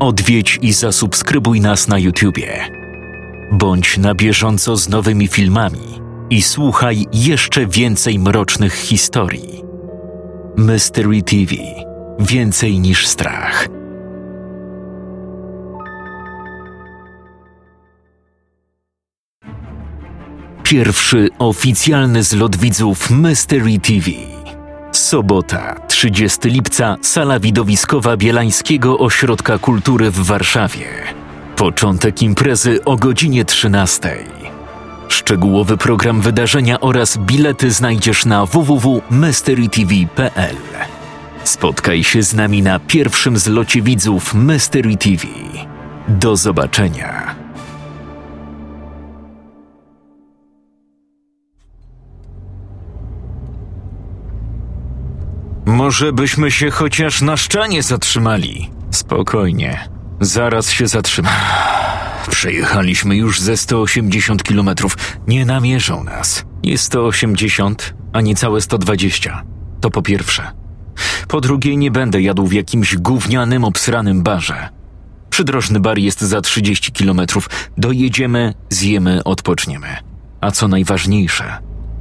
Odwiedź i zasubskrybuj nas na YouTubie. Bądź na bieżąco z nowymi filmami i słuchaj jeszcze więcej mrocznych historii. Mystery TV Więcej niż strach. Pierwszy oficjalny zlot widzów Mystery TV. Sobota, 30 lipca, sala widowiskowa Bielańskiego Ośrodka Kultury w Warszawie. Początek imprezy o godzinie 13. Szczegółowy program wydarzenia oraz bilety znajdziesz na www.mysterytv.pl. Spotkaj się z nami na pierwszym zlocie widzów Mystery TV. Do zobaczenia. Może byśmy się chociaż na szczanie zatrzymali. Spokojnie. Zaraz się zatrzymamy. Przejechaliśmy już ze 180 kilometrów. Nie namierzą nas. Jest 180, a niecałe 120. To po pierwsze. Po drugie, nie będę jadł w jakimś gównianym, obsranym barze. Przydrożny bar jest za 30 kilometrów. Dojedziemy, zjemy, odpoczniemy. A co najważniejsze,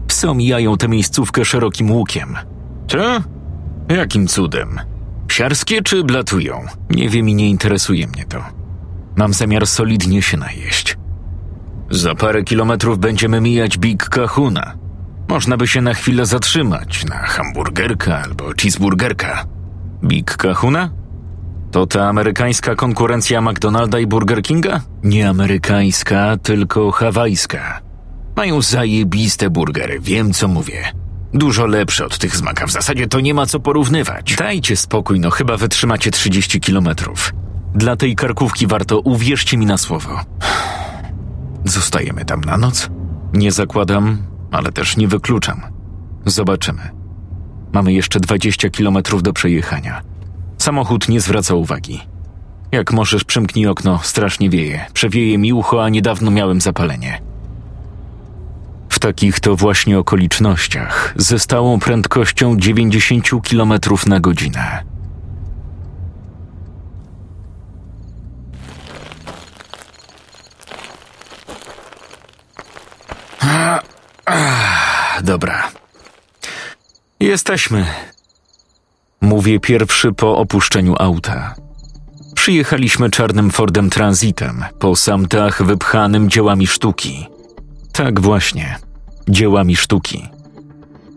psy omijają tę miejscówkę szerokim łukiem. Co? Jakim cudem? Psiarskie czy blatują? Nie wiem i nie interesuje mnie to. Mam zamiar solidnie się najeść. Za parę kilometrów będziemy mijać Big Kahuna. Można by się na chwilę zatrzymać na hamburgerka albo cheeseburgerka. Big Kahuna? To ta amerykańska konkurencja McDonalda i Burger Kinga? Nie amerykańska, tylko hawajska. Mają zajebiste burgery, wiem co mówię. Dużo lepsze od tych z Maka. W zasadzie to nie ma co porównywać. Dajcie spokój, no chyba wytrzymacie 30 kilometrów. Dla tej karkówki warto, uwierzcie mi na słowo. Zostajemy tam na noc? Nie zakładam, ale też nie wykluczam. Zobaczymy. Mamy jeszcze 20 kilometrów do przejechania. Samochód nie zwraca uwagi. Jak możesz, przymknij okno, strasznie wieje. Przewieje mi ucho, a niedawno miałem zapalenie. W takich to właśnie okolicznościach, ze stałą prędkością 90 km na godzinę. Dobra. Jesteśmy. Mówię pierwszy po opuszczeniu auta. Przyjechaliśmy czarnym Fordem Transitem, po samtach wypchanym dziełami sztuki. Tak właśnie, dziełami sztuki.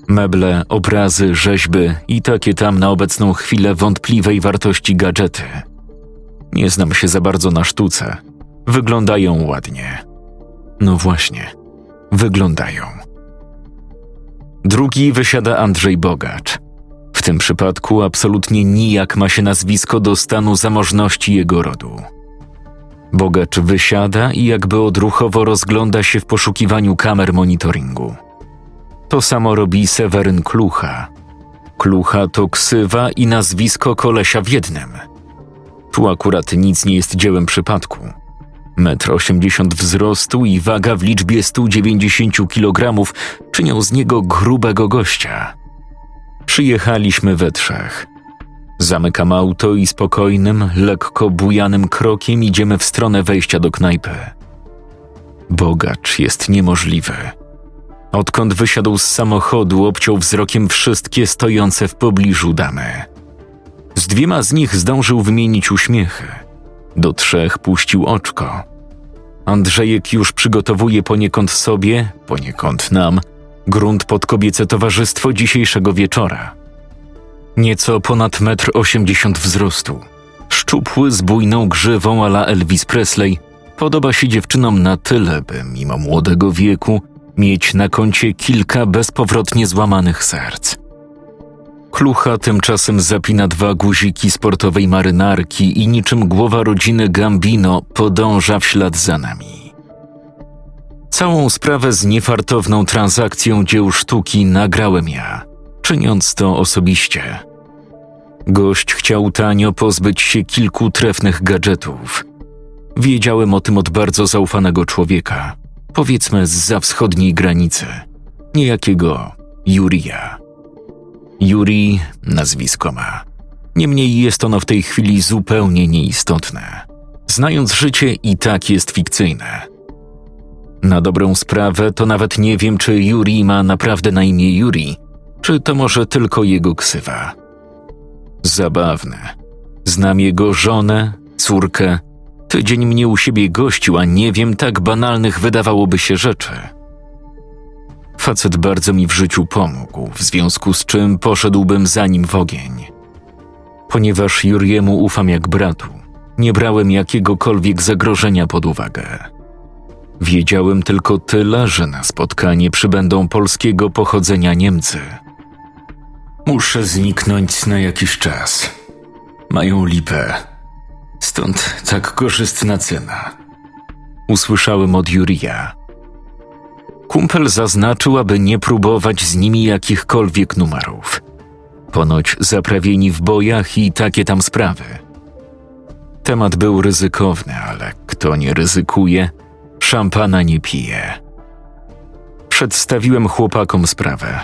Meble, obrazy, rzeźby i takie tam na obecną chwilę wątpliwej wartości gadżety. Nie znam się za bardzo na sztuce. Wyglądają ładnie. No właśnie, wyglądają. Drugi wysiada Andrzej Bogacz. W tym przypadku absolutnie nijak ma się nazwisko do stanu zamożności jego rodu. Bogacz wysiada i jakby odruchowo rozgląda się w poszukiwaniu kamer monitoringu. To samo robi Seweryn Klucha. Klucha to ksywa i nazwisko kolesia w jednym. Tu akurat nic nie jest dziełem przypadku. Metr osiemdziesiąt wzrostu i waga w liczbie 190 kg czynią z niego grubego gościa. Przyjechaliśmy we trzech. Zamykam auto i spokojnym, lekko bujanym krokiem idziemy w stronę wejścia do knajpy. Bogacz jest niemożliwy. Odkąd wysiadł z samochodu, obciął wzrokiem wszystkie stojące w pobliżu damy. Z dwiema z nich zdążył wymienić uśmiechy. Do trzech puścił oczko. Andrzejek już przygotowuje poniekąd sobie, poniekąd nam, grunt pod kobiece towarzystwo dzisiejszego wieczora. Nieco ponad metr osiemdziesiąt wzrostu. Szczupły z bujną grzywą ala Elvis Presley podoba się dziewczynom na tyle, by mimo młodego wieku mieć na koncie kilka bezpowrotnie złamanych serc. Klucha tymczasem zapina dwa guziki sportowej marynarki i niczym głowa rodziny Gambino podąża w ślad za nami. Całą sprawę z niefartowną transakcją dzieł sztuki nagrałem ja, czyniąc to osobiście. Gość chciał tanio pozbyć się kilku trefnych gadżetów. Wiedziałem o tym od bardzo zaufanego człowieka, powiedzmy z za wschodniej granicy, niejakiego Jurija. Juri nazwisko ma. Niemniej jest ono w tej chwili zupełnie nieistotne. Znając życie, i tak jest fikcyjne. Na dobrą sprawę, to nawet nie wiem, czy Yuri ma naprawdę na imię Yuri, czy to może tylko jego ksywa. Zabawne. Znam jego żonę, córkę. Tydzień mnie u siebie gościł, a nie wiem tak banalnych wydawałoby się rzeczy. Facet bardzo mi w życiu pomógł, w związku z czym poszedłbym za nim w ogień. Ponieważ Juriemu ufam jak bratu, nie brałem jakiegokolwiek zagrożenia pod uwagę. Wiedziałem tylko tyle, że na spotkanie przybędą polskiego pochodzenia Niemcy. Muszę zniknąć na jakiś czas. Mają lipę. Stąd tak korzystna cena. Usłyszałem od Jurija. Kumpel zaznaczył, aby nie próbować z nimi jakichkolwiek numerów. Ponoć zaprawieni w bojach i takie tam sprawy. Temat był ryzykowny, ale kto nie ryzykuje, szampana nie pije. Przedstawiłem chłopakom sprawę.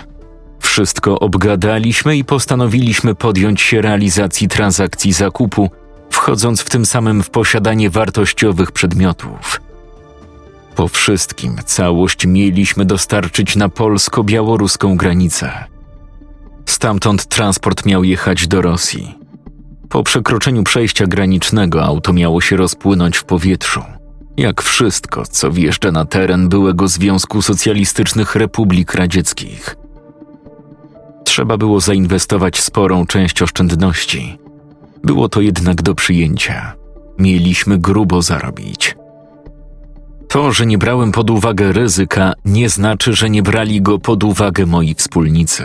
Wszystko obgadaliśmy i postanowiliśmy podjąć się realizacji transakcji zakupu, wchodząc w tym samym w posiadanie wartościowych przedmiotów. Po wszystkim całość mieliśmy dostarczyć na polsko-białoruską granicę. Stamtąd transport miał jechać do Rosji. Po przekroczeniu przejścia granicznego auto miało się rozpłynąć w powietrzu, jak wszystko, co wjeżdża na teren byłego Związku Socjalistycznych Republik Radzieckich. Trzeba było zainwestować sporą część oszczędności. Było to jednak do przyjęcia. Mieliśmy grubo zarobić. To, że nie brałem pod uwagę ryzyka, nie znaczy, że nie brali go pod uwagę moi wspólnicy.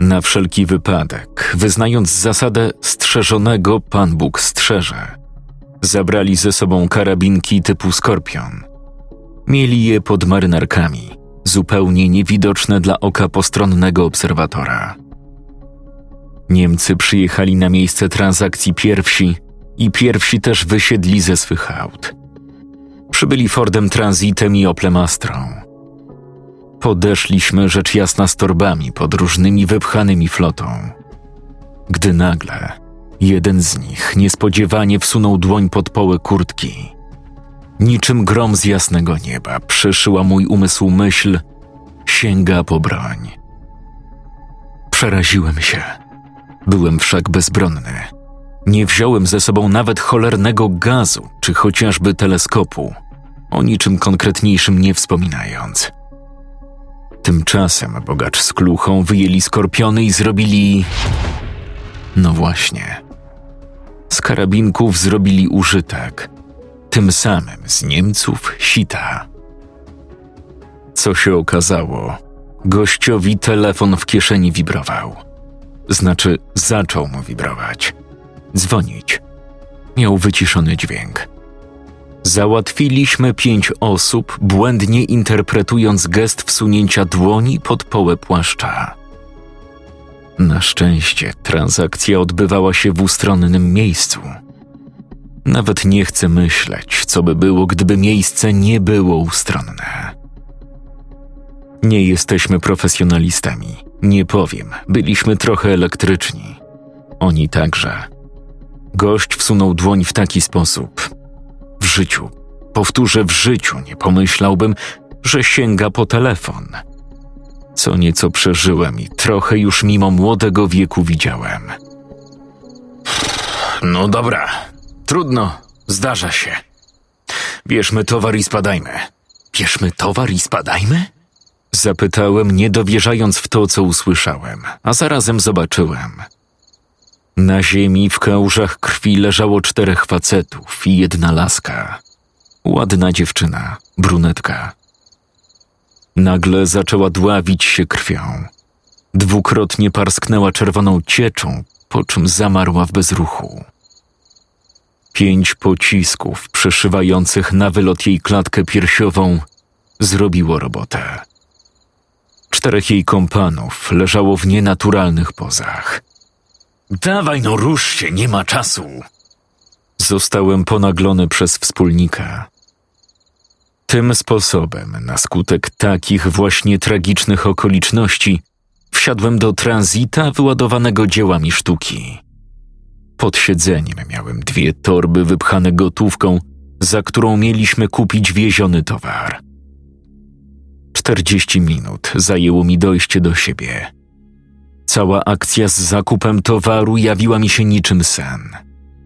Na wszelki wypadek, wyznając zasadę strzeżonego Pan Bóg strzeże, zabrali ze sobą karabinki typu Skorpion. Mieli je pod marynarkami, zupełnie niewidoczne dla oka postronnego obserwatora. Niemcy przyjechali na miejsce transakcji pierwsi i pierwsi też wysiedli ze swych aut. Przybyli Fordem Transitem i Oplem Astrą. Podeszliśmy rzecz jasna z torbami pod różnymi wypchanymi flotą. Gdy nagle jeden z nich niespodziewanie wsunął dłoń pod połę kurtki. Niczym grom z jasnego nieba przeszyła mój umysł myśl, sięga po broń. Przeraziłem się. Byłem wszak bezbronny. Nie wziąłem ze sobą nawet cholernego gazu czy chociażby teleskopu, o niczym konkretniejszym nie wspominając. Tymczasem bogacz z kluchą wyjęli skorpiony i zrobili. No właśnie. Z karabinków zrobili użytek. Tym samym z Niemców sita. Co się okazało? Gościowi telefon w kieszeni wibrował. Znaczy, zaczął mu wibrować. Dzwonić. Miał wyciszony dźwięk. Załatwiliśmy pięć osób, błędnie interpretując gest wsunięcia dłoni pod połę płaszcza. Na szczęście transakcja odbywała się w ustronnym miejscu. Nawet nie chcę myśleć, co by było, gdyby miejsce nie było ustronne. Nie jesteśmy profesjonalistami. Nie powiem, byliśmy trochę elektryczni. Oni także. Gość wsunął dłoń w taki sposób. W życiu, powtórzę, w życiu nie pomyślałbym, że sięga po telefon. Co nieco przeżyłem i trochę już mimo młodego wieku widziałem. No dobra, trudno, zdarza się. Bierzmy towar i spadajmy. Bierzmy towar i spadajmy? Zapytałem, nie dowierzając w to, co usłyszałem, a zarazem zobaczyłem. Na ziemi w kałużach krwi leżało czterech facetów i jedna laska. Ładna dziewczyna, brunetka. Nagle zaczęła dławić się krwią. Dwukrotnie parsknęła czerwoną cieczą, po czym zamarła w bezruchu. Pięć pocisków przeszywających na wylot jej klatkę piersiową zrobiło robotę. Czterech jej kompanów leżało w nienaturalnych pozach. Dawaj no rusz się, nie ma czasu. Zostałem ponaglony przez wspólnika. Tym sposobem, na skutek takich właśnie tragicznych okoliczności, wsiadłem do tranzita wyładowanego dziełami sztuki. Pod siedzeniem miałem dwie torby wypchane gotówką, za którą mieliśmy kupić wieziony towar. Czterdzieści minut zajęło mi dojście do siebie. Cała akcja z zakupem towaru jawiła mi się niczym sen.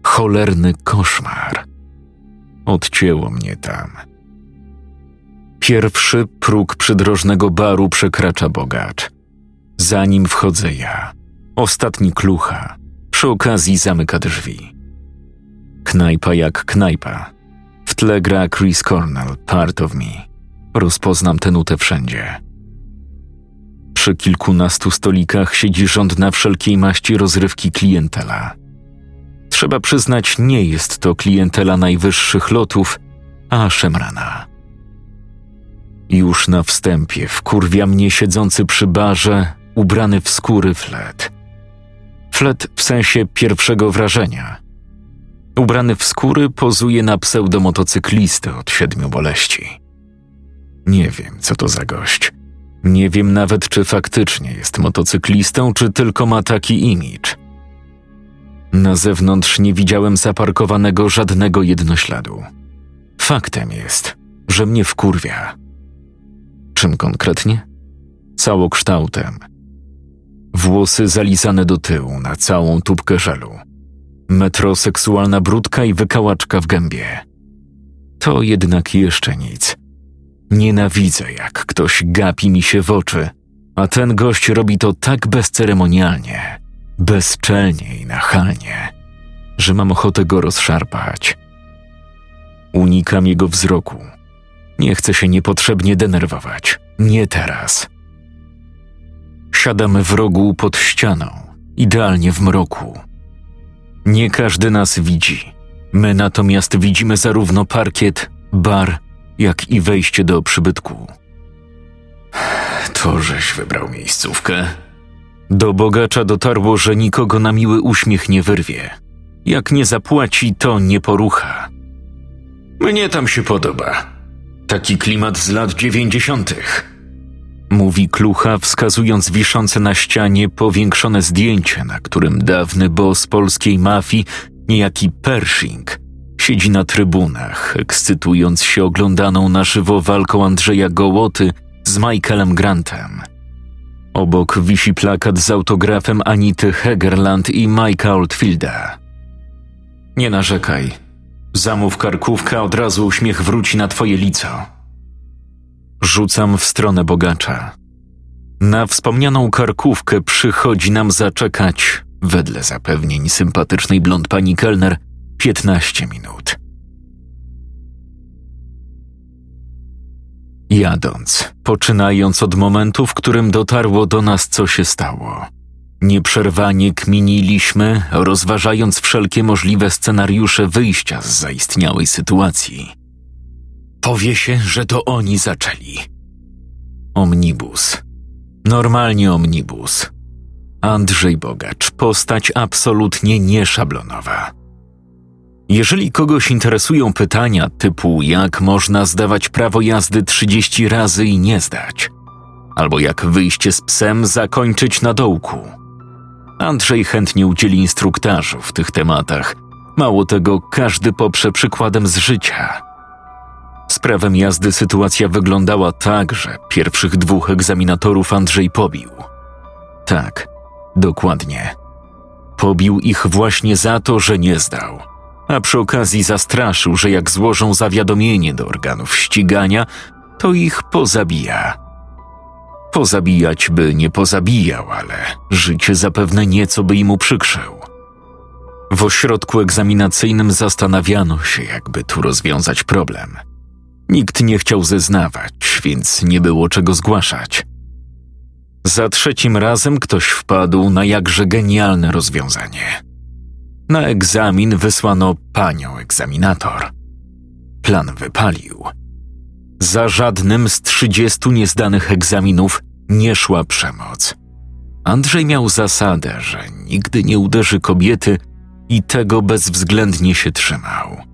Cholerny koszmar. Odcięło mnie tam. Pierwszy próg przydrożnego baru przekracza bogacz. Zanim wchodzę ja, ostatni klucha, przy okazji zamyka drzwi. Knajpa jak knajpa. W tle gra Chris Cornell, Part of Me. Rozpoznam tę nutę wszędzie. Przy kilkunastu stolikach siedzi rząd na wszelkiej maści rozrywki klientela. Trzeba przyznać, nie jest to klientela najwyższych lotów, a szemrana. Już na wstępie wkurwia mnie siedzący przy barze, ubrany w skóry flet. Flet w sensie pierwszego wrażenia. Ubrany w skóry pozuje na pseudomotocyklistę od siedmiu boleści. Nie wiem, co to za gość. Nie wiem nawet, czy faktycznie jest motocyklistą, czy tylko ma taki imidż. Na zewnątrz nie widziałem zaparkowanego żadnego jednośladu. Faktem jest, że mnie wkurwia. Czym konkretnie? Całokształtem. Włosy zalizane do tyłu na całą tubkę żelu. Metroseksualna brudka i wykałaczka w gębie. To jednak jeszcze nic. Nienawidzę, jak ktoś gapi mi się w oczy, a ten gość robi to tak bezceremonialnie, bezczelnie i nachalnie, że mam ochotę go rozszarpać. Unikam jego wzroku. Nie chcę się niepotrzebnie denerwować. Nie teraz. Siadamy w rogu pod ścianą, idealnie w mroku. Nie każdy nas widzi. My natomiast widzimy zarówno parkiet, bar, jak i wejście do przybytku. To żeś wybrał miejscówkę. Do bogacza dotarło, że nikogo na miły uśmiech nie wyrwie. Jak nie zapłaci, to nie porucha. Mnie tam się podoba. Taki klimat z lat dziewięćdziesiątych. Mówi klucha, wskazując wiszące na ścianie powiększone zdjęcie, na którym dawny boss polskiej mafii, niejaki Pershing, siedzi na trybunach, ekscytując się oglądaną na żywo walką Andrzeja Gołoty z Michaelem Grantem. Obok wisi plakat z autografem Anity Hegerland i Mike'a Oldfielda. Nie narzekaj. Zamów karkówka, od razu uśmiech wróci na twoje lico. Rzucam w stronę bogacza. Na wspomnianą karkówkę przychodzi nam zaczekać, wedle zapewnień sympatycznej blond pani kelner, 15 minut. Jadąc, poczynając od momentu, w którym dotarło do nas, co się stało. Nieprzerwanie kminiliśmy, rozważając wszelkie możliwe scenariusze wyjścia z zaistniałej sytuacji. Powie się, że to oni zaczęli. Omnibus. Normalnie omnibus. Andrzej Bogacz, postać absolutnie nieszablonowa. Jeżeli kogoś interesują pytania typu jak można zdawać prawo jazdy 30 razy i nie zdać, albo jak wyjście z psem zakończyć na dołku, Andrzej chętnie udzieli instruktażu w tych tematach. Mało tego, każdy poprze przykładem z życia. Z prawem jazdy sytuacja wyglądała tak, że pierwszych dwóch egzaminatorów Andrzej pobił. Tak, dokładnie. Pobił ich właśnie za to, że nie zdał a przy okazji zastraszył, że jak złożą zawiadomienie do organów ścigania, to ich pozabija. Pozabijać by nie pozabijał, ale życie zapewne nieco by im uprzykrzył. W ośrodku egzaminacyjnym zastanawiano się, jakby tu rozwiązać problem. Nikt nie chciał zeznawać, więc nie było czego zgłaszać. Za trzecim razem ktoś wpadł na jakże genialne rozwiązanie – na egzamin wysłano panią egzaminator. Plan wypalił. Za żadnym z trzydziestu niezdanych egzaminów nie szła przemoc. Andrzej miał zasadę, że nigdy nie uderzy kobiety i tego bezwzględnie się trzymał.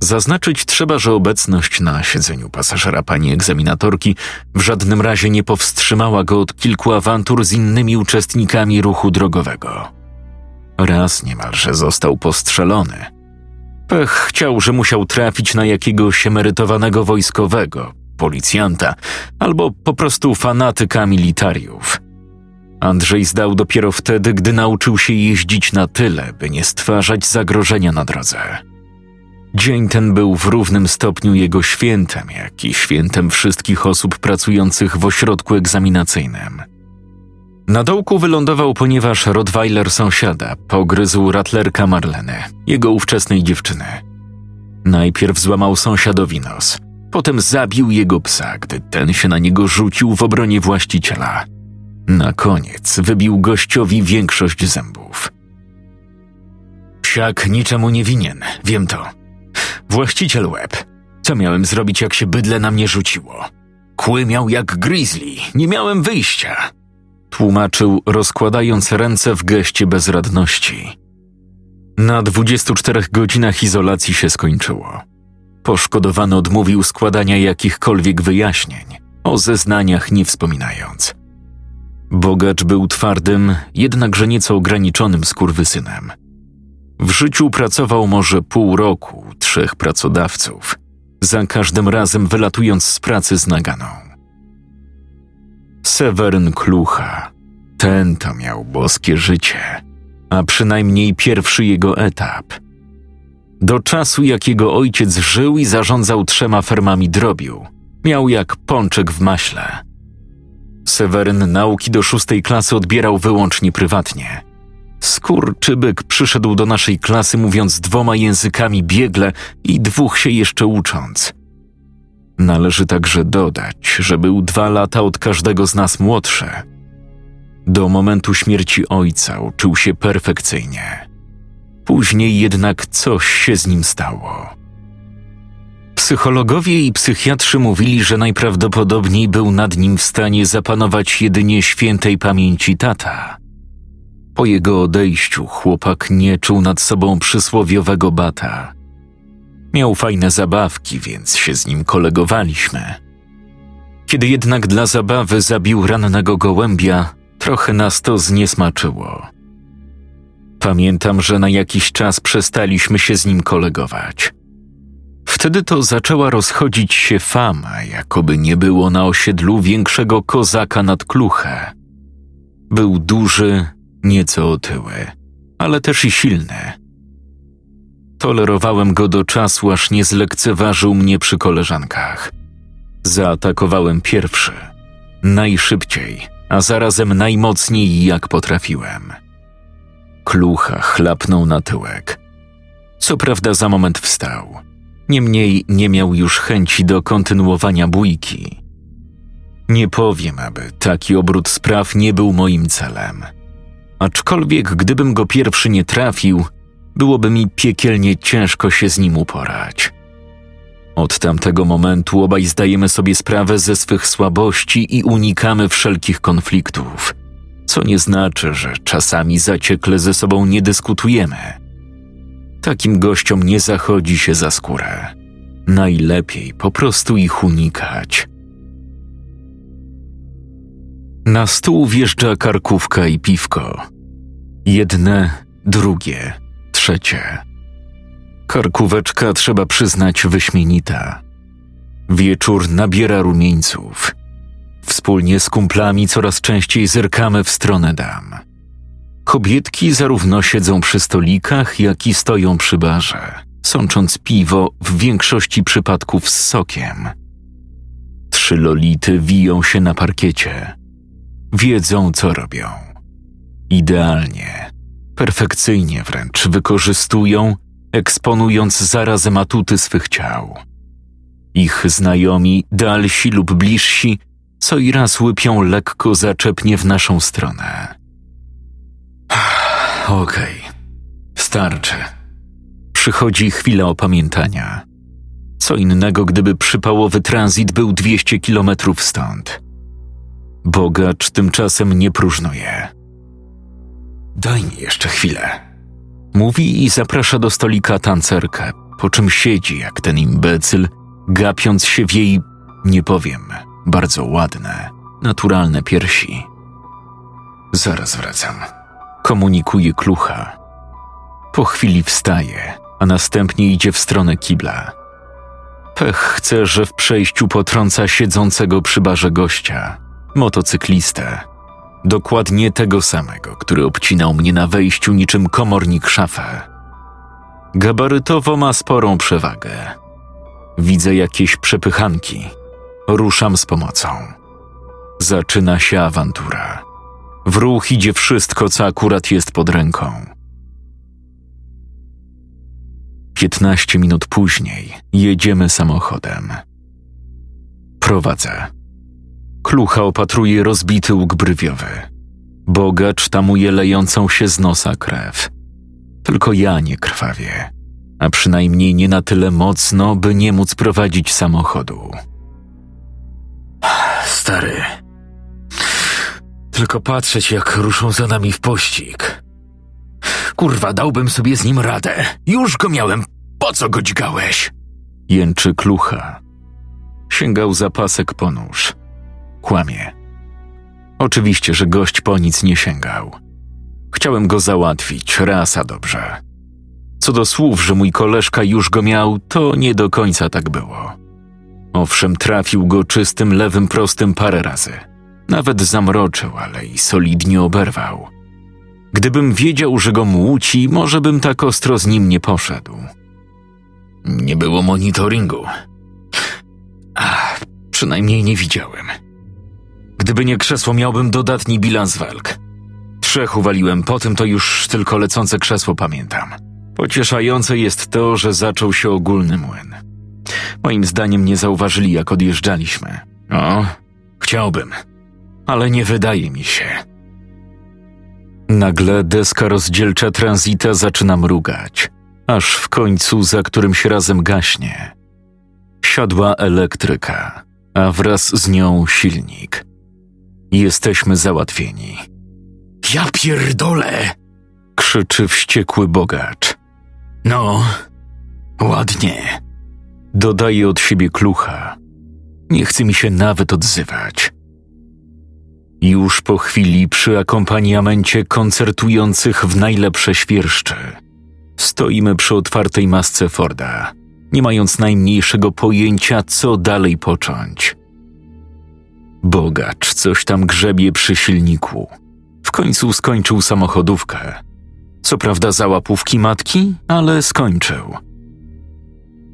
Zaznaczyć trzeba, że obecność na siedzeniu pasażera pani egzaminatorki w żadnym razie nie powstrzymała go od kilku awantur z innymi uczestnikami ruchu drogowego. Raz niemalże został postrzelony. Pech chciał, że musiał trafić na jakiegoś emerytowanego wojskowego, policjanta albo po prostu fanatyka militariów. Andrzej zdał dopiero wtedy, gdy nauczył się jeździć na tyle, by nie stwarzać zagrożenia na drodze. Dzień ten był w równym stopniu jego świętem, jak i świętem wszystkich osób pracujących w ośrodku egzaminacyjnym. Na dołku wylądował, ponieważ Rottweiler sąsiada pogryzł ratlerka Marleny, jego ówczesnej dziewczyny. Najpierw złamał sąsiadowi nos, potem zabił jego psa, gdy ten się na niego rzucił w obronie właściciela. Na koniec wybił gościowi większość zębów. Psiak niczemu nie winien, wiem to. Właściciel łeb. Co miałem zrobić, jak się bydle na mnie rzuciło? Kły miał jak grizzly, nie miałem wyjścia. Tłumaczył, rozkładając ręce w geście bezradności. Na 24 godzinach izolacji się skończyło. Poszkodowany odmówił składania jakichkolwiek wyjaśnień, o zeznaniach nie wspominając. Bogacz był twardym, jednakże nieco ograniczonym skurwysynem. W życiu pracował może pół roku, trzech pracodawców, za każdym razem wylatując z pracy z naganą. Seweryn Klucha. Ten to miał boskie życie, a przynajmniej pierwszy jego etap. Do czasu, jak jego ojciec żył i zarządzał trzema fermami drobiu, miał jak pączek w maśle. Seweryn nauki do szóstej klasy odbierał wyłącznie prywatnie. Skurczybyk przyszedł do naszej klasy mówiąc dwoma językami biegle i dwóch się jeszcze ucząc. Należy także dodać, że był dwa lata od każdego z nas młodszy. Do momentu śmierci ojca uczył się perfekcyjnie. Później jednak coś się z nim stało. Psychologowie i psychiatrzy mówili, że najprawdopodobniej był nad nim w stanie zapanować jedynie świętej pamięci tata. Po jego odejściu chłopak nie czuł nad sobą przysłowiowego bata. Miał fajne zabawki, więc się z nim kolegowaliśmy. Kiedy jednak dla zabawy zabił rannego gołębia, trochę nas to zniesmaczyło. Pamiętam, że na jakiś czas przestaliśmy się z nim kolegować. Wtedy to zaczęła rozchodzić się fama, jakoby nie było na osiedlu większego kozaka nad kluchę. Był duży, nieco otyły, ale też i silny. Tolerowałem go do czasu, aż nie zlekceważył mnie przy koleżankach. Zaatakowałem pierwszy, najszybciej, a zarazem najmocniej jak potrafiłem. Klucha chlapnął na tyłek. Co prawda za moment wstał. Niemniej nie miał już chęci do kontynuowania bójki. Nie powiem, aby taki obrót spraw nie był moim celem. Aczkolwiek gdybym go pierwszy nie trafił, byłoby mi piekielnie ciężko się z nim uporać. Od tamtego momentu obaj zdajemy sobie sprawę ze swych słabości i unikamy wszelkich konfliktów, co nie znaczy, że czasami zaciekle ze sobą nie dyskutujemy. Takim gościom nie zachodzi się za skórę. Najlepiej po prostu ich unikać. Na stół wjeżdża karkówka i piwko. Jedne, drugie, trzecie. Karkóweczka trzeba przyznać wyśmienita. Wieczór nabiera rumieńców. Wspólnie z kumplami coraz częściej zerkamy w stronę dam. Kobietki zarówno siedzą przy stolikach, jak i stoją przy barze, sącząc piwo w większości przypadków z sokiem. Trzy lolity wiją się na parkiecie. Wiedzą, co robią. Idealnie, perfekcyjnie wręcz wykorzystują, eksponując zarazem atuty swych ciał. Ich znajomi, dalsi lub bliżsi, co i raz łypią lekko zaczepnie w naszą stronę. Okej, okay. starczy. Przychodzi chwila opamiętania. Co innego, gdyby przypałowy transit był 200 kilometrów stąd. Bogacz tymczasem nie próżnuje. Daj mi jeszcze chwilę. Mówi i zaprasza do stolika tancerkę, po czym siedzi jak ten imbecyl, gapiąc się w jej, nie powiem, bardzo ładne, naturalne piersi. Zaraz wracam. Komunikuje klucha, Po chwili wstaje, a następnie idzie w stronę kibla. Pech chce, że w przejściu potrąca siedzącego przy barze gościa, motocyklistę. Dokładnie tego samego, który obcinał mnie na wejściu niczym komornik szafę. Gabarytowo ma sporą przewagę. Widzę jakieś przepychanki. Ruszam z pomocą. Zaczyna się awantura. W ruch idzie wszystko, co akurat jest pod ręką. Piętnaście minut później jedziemy samochodem. Prowadzę. Klucha opatruje rozbity łuk brwiowy. Bogacz tamuje lejącą się z nosa krew. Tylko ja nie krwawię, a przynajmniej nie na tyle mocno, by nie móc prowadzić samochodu. Stary. Tylko patrzeć, jak ruszą za nami w pościg. Kurwa, dałbym sobie z nim radę. Już go miałem. Po co go dźgałeś? Jęczy klucha. Sięgał za pasek po nóż. Kłamie. Oczywiście, że gość po nic nie sięgał. Chciałem go załatwić, raz a dobrze. Co do słów, że mój koleżka już go miał, to nie do końca tak było. Owszem, trafił go czystym lewym prostym parę razy. Nawet zamroczył, ale i solidnie oberwał. Gdybym wiedział, że go młóci, może bym tak ostro z nim nie poszedł. Nie było monitoringu. Ach, przynajmniej nie widziałem. Gdyby nie krzesło, miałbym dodatni bilans walk. Trzech uwaliłem, po tym to już tylko lecące krzesło pamiętam. Pocieszające jest to, że zaczął się ogólny młyn. Moim zdaniem nie zauważyli, jak odjeżdżaliśmy. O, chciałbym, ale nie wydaje mi się. Nagle deska rozdzielcza tranzita zaczyna mrugać, aż w końcu za którymś razem gaśnie. Siadła elektryka, a wraz z nią silnik. Jesteśmy załatwieni. Ja pierdolę! Krzyczy wściekły bogacz. No, ładnie. Dodaje od siebie klucha. Nie chce mi się nawet odzywać. Już po chwili przy akompaniamencie koncertujących w najlepsze świerszczy stoimy przy otwartej masce Forda, nie mając najmniejszego pojęcia, co dalej począć. Bogacz coś tam grzebie przy silniku. W końcu skończył samochodówkę. Co prawda za łapówki matki, ale skończył.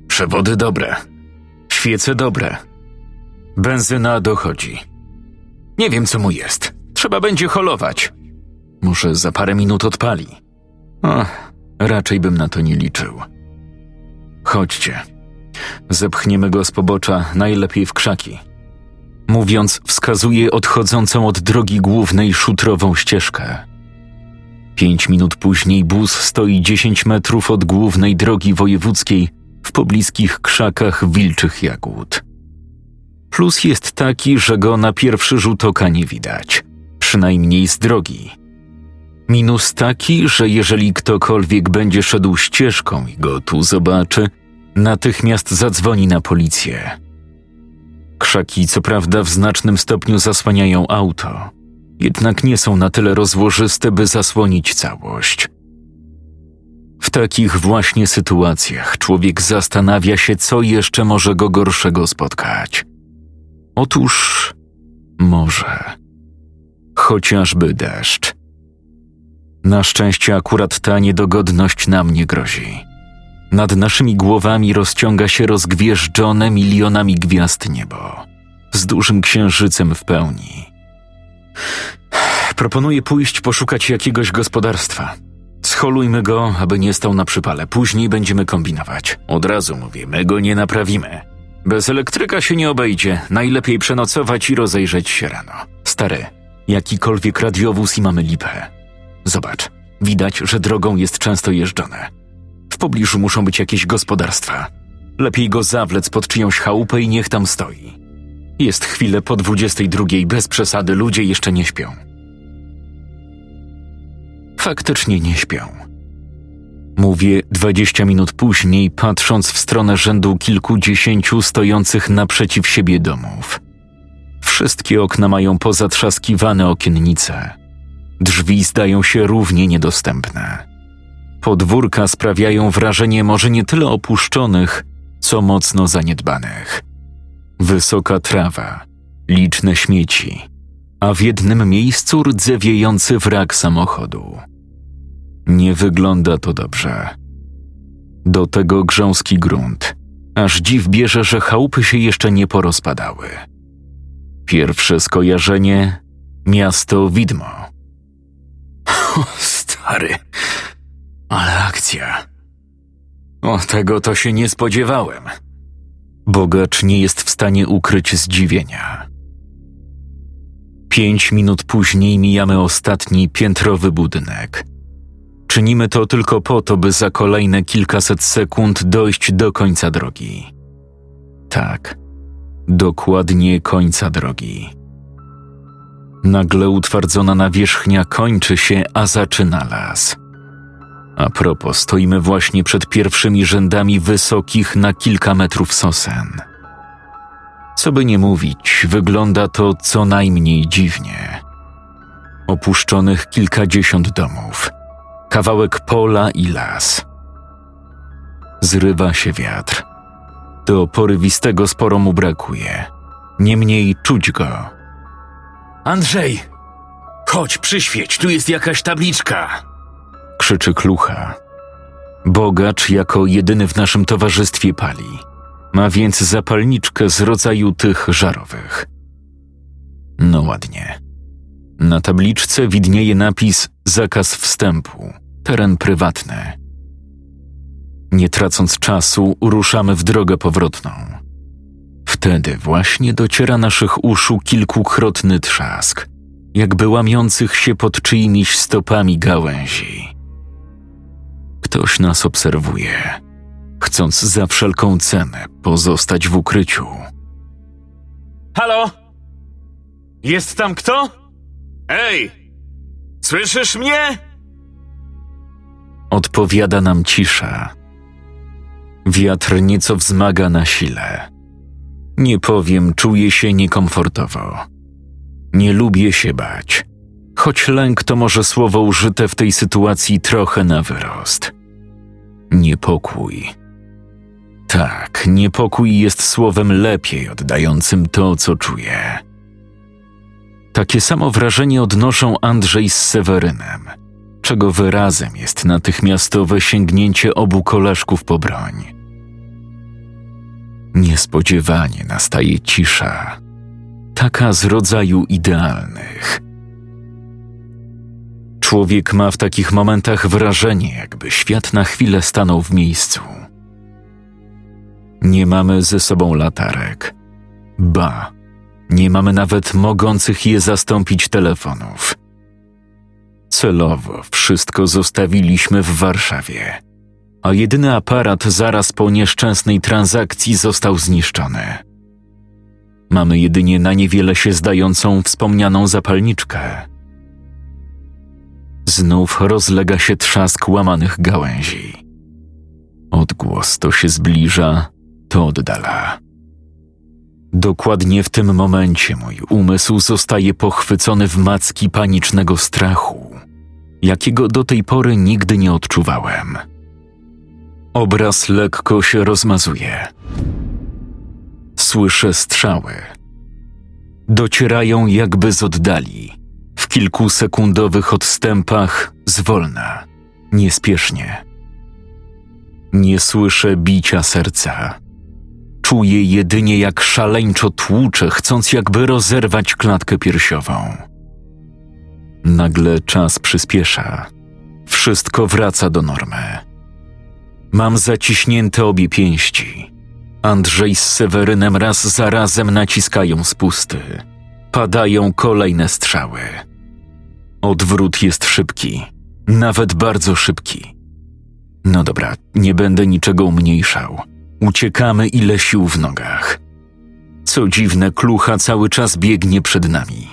Przewody dobre. Świece dobre. Benzyna dochodzi. Nie wiem, co mu jest. Trzeba będzie holować. Może za parę minut odpali. O, raczej bym na to nie liczył. Chodźcie. Zepchniemy go z pobocza, najlepiej w krzaki. Mówiąc, wskazuje odchodzącą od drogi głównej szutrową ścieżkę. Pięć minut później bus stoi dziesięć metrów od głównej drogi wojewódzkiej w pobliskich krzakach wilczych jagód. Plus jest taki, że go na pierwszy rzut oka nie widać, przynajmniej z drogi. Minus taki, że jeżeli ktokolwiek będzie szedł ścieżką i go tu zobaczy, natychmiast zadzwoni na policję. Krzaki, co prawda, w znacznym stopniu zasłaniają auto, jednak nie są na tyle rozłożyste, by zasłonić całość. W takich właśnie sytuacjach człowiek zastanawia się, co jeszcze może go gorszego spotkać. Otóż może. Chociażby deszcz. Na szczęście akurat ta niedogodność nam nie grozi. Nad naszymi głowami rozciąga się rozgwieżdżone milionami gwiazd niebo, z dużym księżycem w pełni. Proponuję pójść poszukać jakiegoś gospodarstwa. Scholujmy go, aby nie stał na przypale. Później będziemy kombinować. Od razu mówię, my go nie naprawimy. Bez elektryka się nie obejdzie. Najlepiej przenocować i rozejrzeć się rano. Stary, jakikolwiek radiowóz i mamy lipę. Zobacz, widać, że drogą jest często jeżdżone. Pobliżu muszą być jakieś gospodarstwa. Lepiej go zawlec pod czyjąś chałupę i niech tam stoi. Jest chwilę po dwudziestej drugiej, bez przesady, ludzie jeszcze nie śpią. Faktycznie nie śpią. Mówię dwadzieścia minut później, patrząc w stronę rzędu kilkudziesięciu stojących naprzeciw siebie domów. Wszystkie okna mają pozatrzaskiwane okiennice. Drzwi zdają się równie niedostępne. Podwórka sprawiają wrażenie może nie tyle opuszczonych, co mocno zaniedbanych. Wysoka trawa, liczne śmieci, a w jednym miejscu rdzewiejący wrak samochodu. Nie wygląda to dobrze. Do tego grząski grunt. Aż dziw bierze, że chałupy się jeszcze nie porozpadały. Pierwsze skojarzenie miasto widmo. O, stary, ale akcja. O, tego to się nie spodziewałem. Bogacz nie jest w stanie ukryć zdziwienia. Pięć minut później mijamy ostatni piętrowy budynek. Czynimy to tylko po to, by za kolejne kilkaset sekund dojść do końca drogi. Tak, dokładnie końca drogi. Nagle utwardzona nawierzchnia kończy się, a zaczyna las. A propos, stoimy właśnie przed pierwszymi rzędami wysokich na kilka metrów sosen. Co by nie mówić, wygląda to co najmniej dziwnie. Opuszczonych kilkadziesiąt domów, kawałek pola i las. Zrywa się wiatr. Do porywistego sporo mu brakuje. Niemniej czuć go. Andrzej! Chodź, przyświeć, tu jest jakaś tabliczka. Krzyczy klucha. Bogacz jako jedyny w naszym towarzystwie pali. Ma więc zapalniczkę z rodzaju tych żarowych. No ładnie. Na tabliczce widnieje napis zakaz wstępu, teren prywatny. Nie tracąc czasu, ruszamy w drogę powrotną. Wtedy właśnie dociera naszych uszu kilkukrotny trzask, jakby łamiących się pod czyimiś stopami gałęzi. Ktoś nas obserwuje, chcąc za wszelką cenę pozostać w ukryciu. Halo? Jest tam kto? Ej! Słyszysz mnie? Odpowiada nam cisza. Wiatr nieco wzmaga na sile. Nie powiem, czuję się niekomfortowo. Nie lubię się bać, choć lęk to może słowo użyte w tej sytuacji trochę na wyrost. Niepokój. Tak, niepokój jest słowem lepiej oddającym to, co czuję. Takie samo wrażenie odnoszą Andrzej z Sewerynem, czego wyrazem jest natychmiastowe sięgnięcie obu koleżków po broń. Niespodziewanie nastaje cisza, taka z rodzaju idealnych. Człowiek ma w takich momentach wrażenie, jakby świat na chwilę stanął w miejscu. Nie mamy ze sobą latarek. Ba, nie mamy nawet mogących je zastąpić telefonów. Celowo wszystko zostawiliśmy w Warszawie, a jedyny aparat zaraz po nieszczęsnej transakcji został zniszczony. Mamy jedynie na niewiele się zdającą wspomnianą zapalniczkę. Znów rozlega się trzask łamanych gałęzi. Odgłos to się zbliża, to oddala. Dokładnie w tym momencie mój umysł zostaje pochwycony w macki panicznego strachu, jakiego do tej pory nigdy nie odczuwałem. Obraz lekko się rozmazuje. Słyszę strzały. Docierają jakby z oddali, kilkusekundowych odstępach, zwolna, niespiesznie. Nie słyszę bicia serca. Czuję jedynie jak szaleńczo tłucze, chcąc jakby rozerwać klatkę piersiową. Nagle czas przyspiesza. Wszystko wraca do normy. Mam zaciśnięte obie pięści. Andrzej z Sewerynem raz za razem naciskają spusty. Padają kolejne strzały. Odwrót jest szybki, nawet bardzo szybki. No dobra, nie będę niczego umniejszał. Uciekamy ile sił w nogach. Co dziwne, klucha cały czas biegnie przed nami.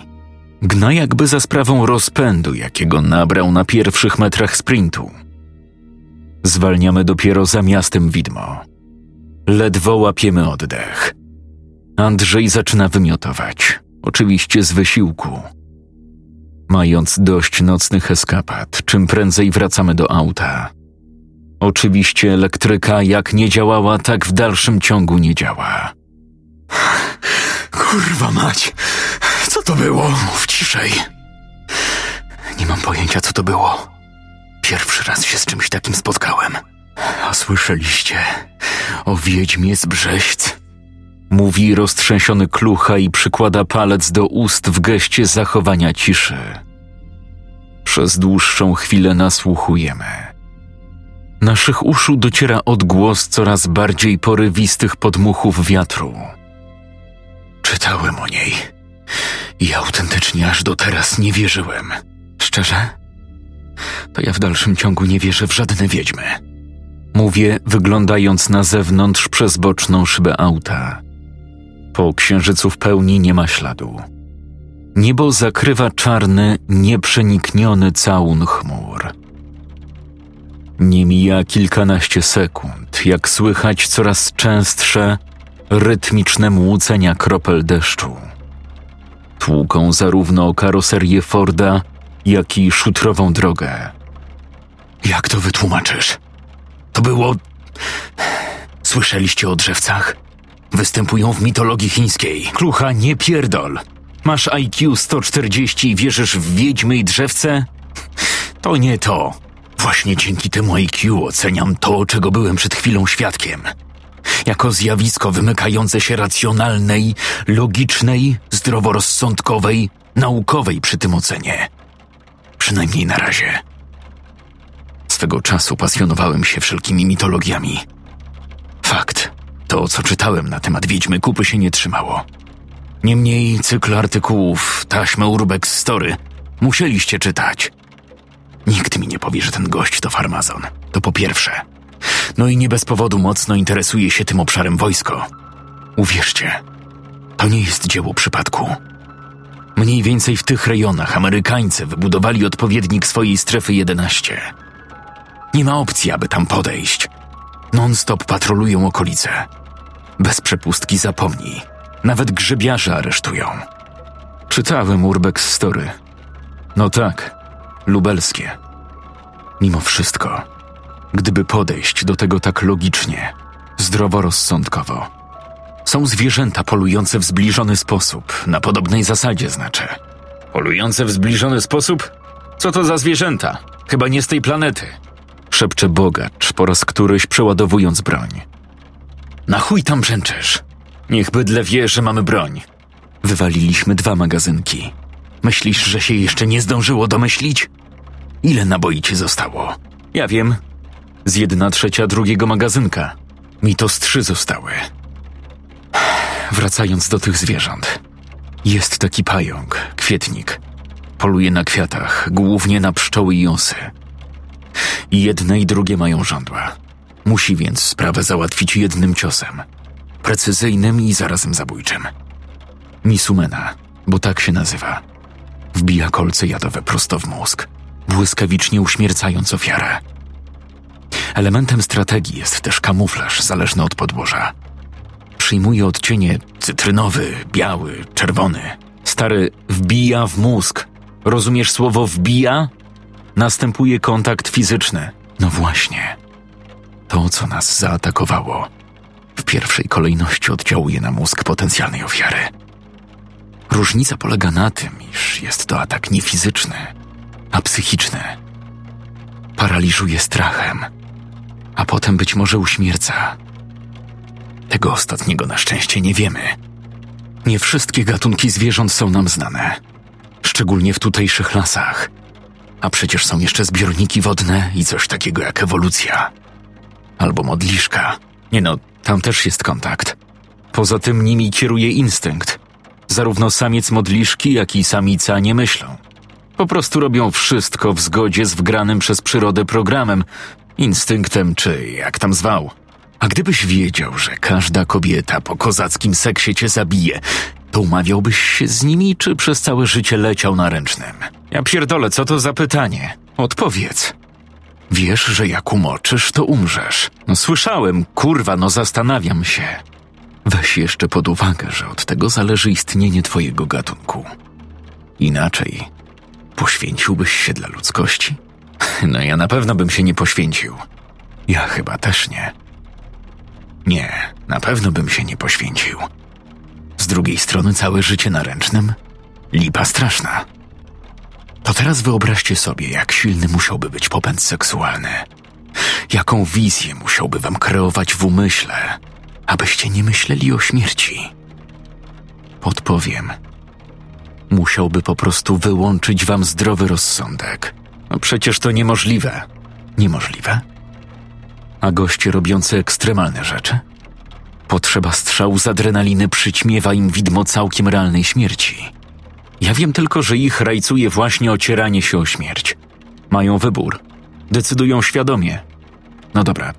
Gna jakby za sprawą rozpędu, jakiego nabrał na pierwszych metrach sprintu. Zwalniamy dopiero za miastem widmo. Ledwo łapiemy oddech. Andrzej zaczyna wymiotować, oczywiście z wysiłku. Mając dość nocnych eskapad, czym prędzej wracamy do auta. Oczywiście elektryka jak nie działała, tak w dalszym ciągu nie działa. Kurwa mać! Co to było? Mów ciszej. Nie mam pojęcia, co to było. Pierwszy raz się z czymś takim spotkałem. A słyszeliście o wiedźmie z Brzeźc? Mówi roztrzęsiony klucha i przykłada palec do ust w geście zachowania ciszy. Przez dłuższą chwilę nasłuchujemy. Naszych uszu dociera odgłos coraz bardziej porywistych podmuchów wiatru. Czytałem o niej i autentycznie aż do teraz nie wierzyłem. Szczerze? To ja w dalszym ciągu nie wierzę w żadne wiedźmy. Mówię, wyglądając na zewnątrz przez boczną szybę auta. Po księżycu w pełni nie ma śladu. Niebo zakrywa czarny, nieprzenikniony całun chmur. Nie mija kilkanaście sekund, jak słychać coraz częstsze, rytmiczne młócenia kropel deszczu. Tłuką zarówno karoserię Forda, jak i szutrową drogę. Jak to wytłumaczysz? To było. Słyszeliście o drzewcach? Występują w mitologii chińskiej. Klucha, nie pierdol. Masz IQ 140 i wierzysz w wiedźmy i drzewce? To nie to. Właśnie dzięki temu IQ oceniam to, czego byłem przed chwilą świadkiem. Jako zjawisko wymykające się racjonalnej, logicznej, zdroworozsądkowej, naukowej przy tym ocenie. Przynajmniej na razie. Swego czasu pasjonowałem się wszelkimi mitologiami. Fakt, to co czytałem na temat Wiedźmy kupy się nie trzymało. Niemniej cykl artykułów, taśmę Urbex Story musieliście czytać. Nikt mi nie powie, że ten gość to farmazon. To po pierwsze. No i nie bez powodu mocno interesuje się tym obszarem wojsko. Uwierzcie, to nie jest dzieło przypadku. Mniej więcej w tych rejonach Amerykańcy wybudowali odpowiednik swojej strefy 11. Nie ma opcji, aby tam podejść. Non-stop patrolują okolice. Bez przepustki zapomnij. Nawet grzybiarze aresztują. Czytałem Urbex Story. No tak, lubelskie. Mimo wszystko, gdyby podejść do tego tak logicznie, zdroworozsądkowo, są zwierzęta polujące w zbliżony sposób, na podobnej zasadzie znaczy. Polujące w zbliżony sposób? Co to za zwierzęta? Chyba nie z tej planety. Szepcze bogacz po raz któryś przeładowując broń. Na chuj tam brzęczysz? Niech bydle wie, że mamy broń. Wywaliliśmy dwa magazynki. Myślisz, że się jeszcze nie zdążyło domyślić? Ile naboi ci zostało? Ja wiem. Z jedna trzecia drugiego magazynka. Mi to z trzy zostały. Wracając do tych zwierząt. Jest taki pająk, kwietnik. Poluje na kwiatach, głównie na pszczoły i osy. Jedne i drugie mają żądła. Musi więc sprawę załatwić jednym ciosem. Precyzyjnym i zarazem zabójczym. Misumena, bo tak się nazywa. Wbija kolce jadowe prosto w mózg, błyskawicznie uśmiercając ofiarę. Elementem strategii jest też kamuflaż zależny od podłoża. Przyjmuje odcienie cytrynowy, biały, czerwony. Stary wbija w mózg. Rozumiesz słowo wbija? Następuje kontakt fizyczny. No właśnie. To, co nas zaatakowało, w pierwszej kolejności oddziałuje na mózg potencjalnej ofiary. Różnica polega na tym, iż jest to atak nie fizyczny, a psychiczny. Paraliżuje strachem, a potem być może uśmierca. Tego ostatniego na szczęście nie wiemy. Nie wszystkie gatunki zwierząt są nam znane, szczególnie w tutejszych lasach. A przecież są jeszcze zbiorniki wodne i coś takiego jak ewolucja. Albo modliszka. Nie no, tam też jest kontakt. Poza tym nimi kieruje instynkt. Zarówno samiec modliszki, jak i samica nie myślą. Po prostu robią wszystko w zgodzie z wgranym przez przyrodę programem, instynktem czy jak tam zwał. A gdybyś wiedział, że każda kobieta po kozackim seksie cię zabije, to umawiałbyś się z nimi, czy przez całe życie leciał na ręcznym? Ja pierdolę, co to za pytanie? Odpowiedz. Wiesz, że jak umoczysz, to umrzesz. No słyszałem, kurwa, no zastanawiam się. Weź jeszcze pod uwagę, że od tego zależy istnienie twojego gatunku. Inaczej, poświęciłbyś się dla ludzkości? No ja na pewno bym się nie poświęcił. Ja chyba też nie. Nie, na pewno bym się nie poświęcił. Z drugiej strony całe życie na ręcznym? Lipa straszna. To teraz wyobraźcie sobie, jak silny musiałby być popęd seksualny. Jaką wizję musiałby wam kreować w umyśle, abyście nie myśleli o śmierci. Podpowiem. Musiałby po prostu wyłączyć wam zdrowy rozsądek. No przecież to niemożliwe. Niemożliwe? A goście robiący ekstremalne rzeczy? Potrzeba strzału z adrenaliny przyćmiewa im widmo całkiem realnej śmierci. Ja wiem tylko, że ich rajcuje właśnie ocieranie się o śmierć. Mają wybór. Decydują świadomie. No dobra,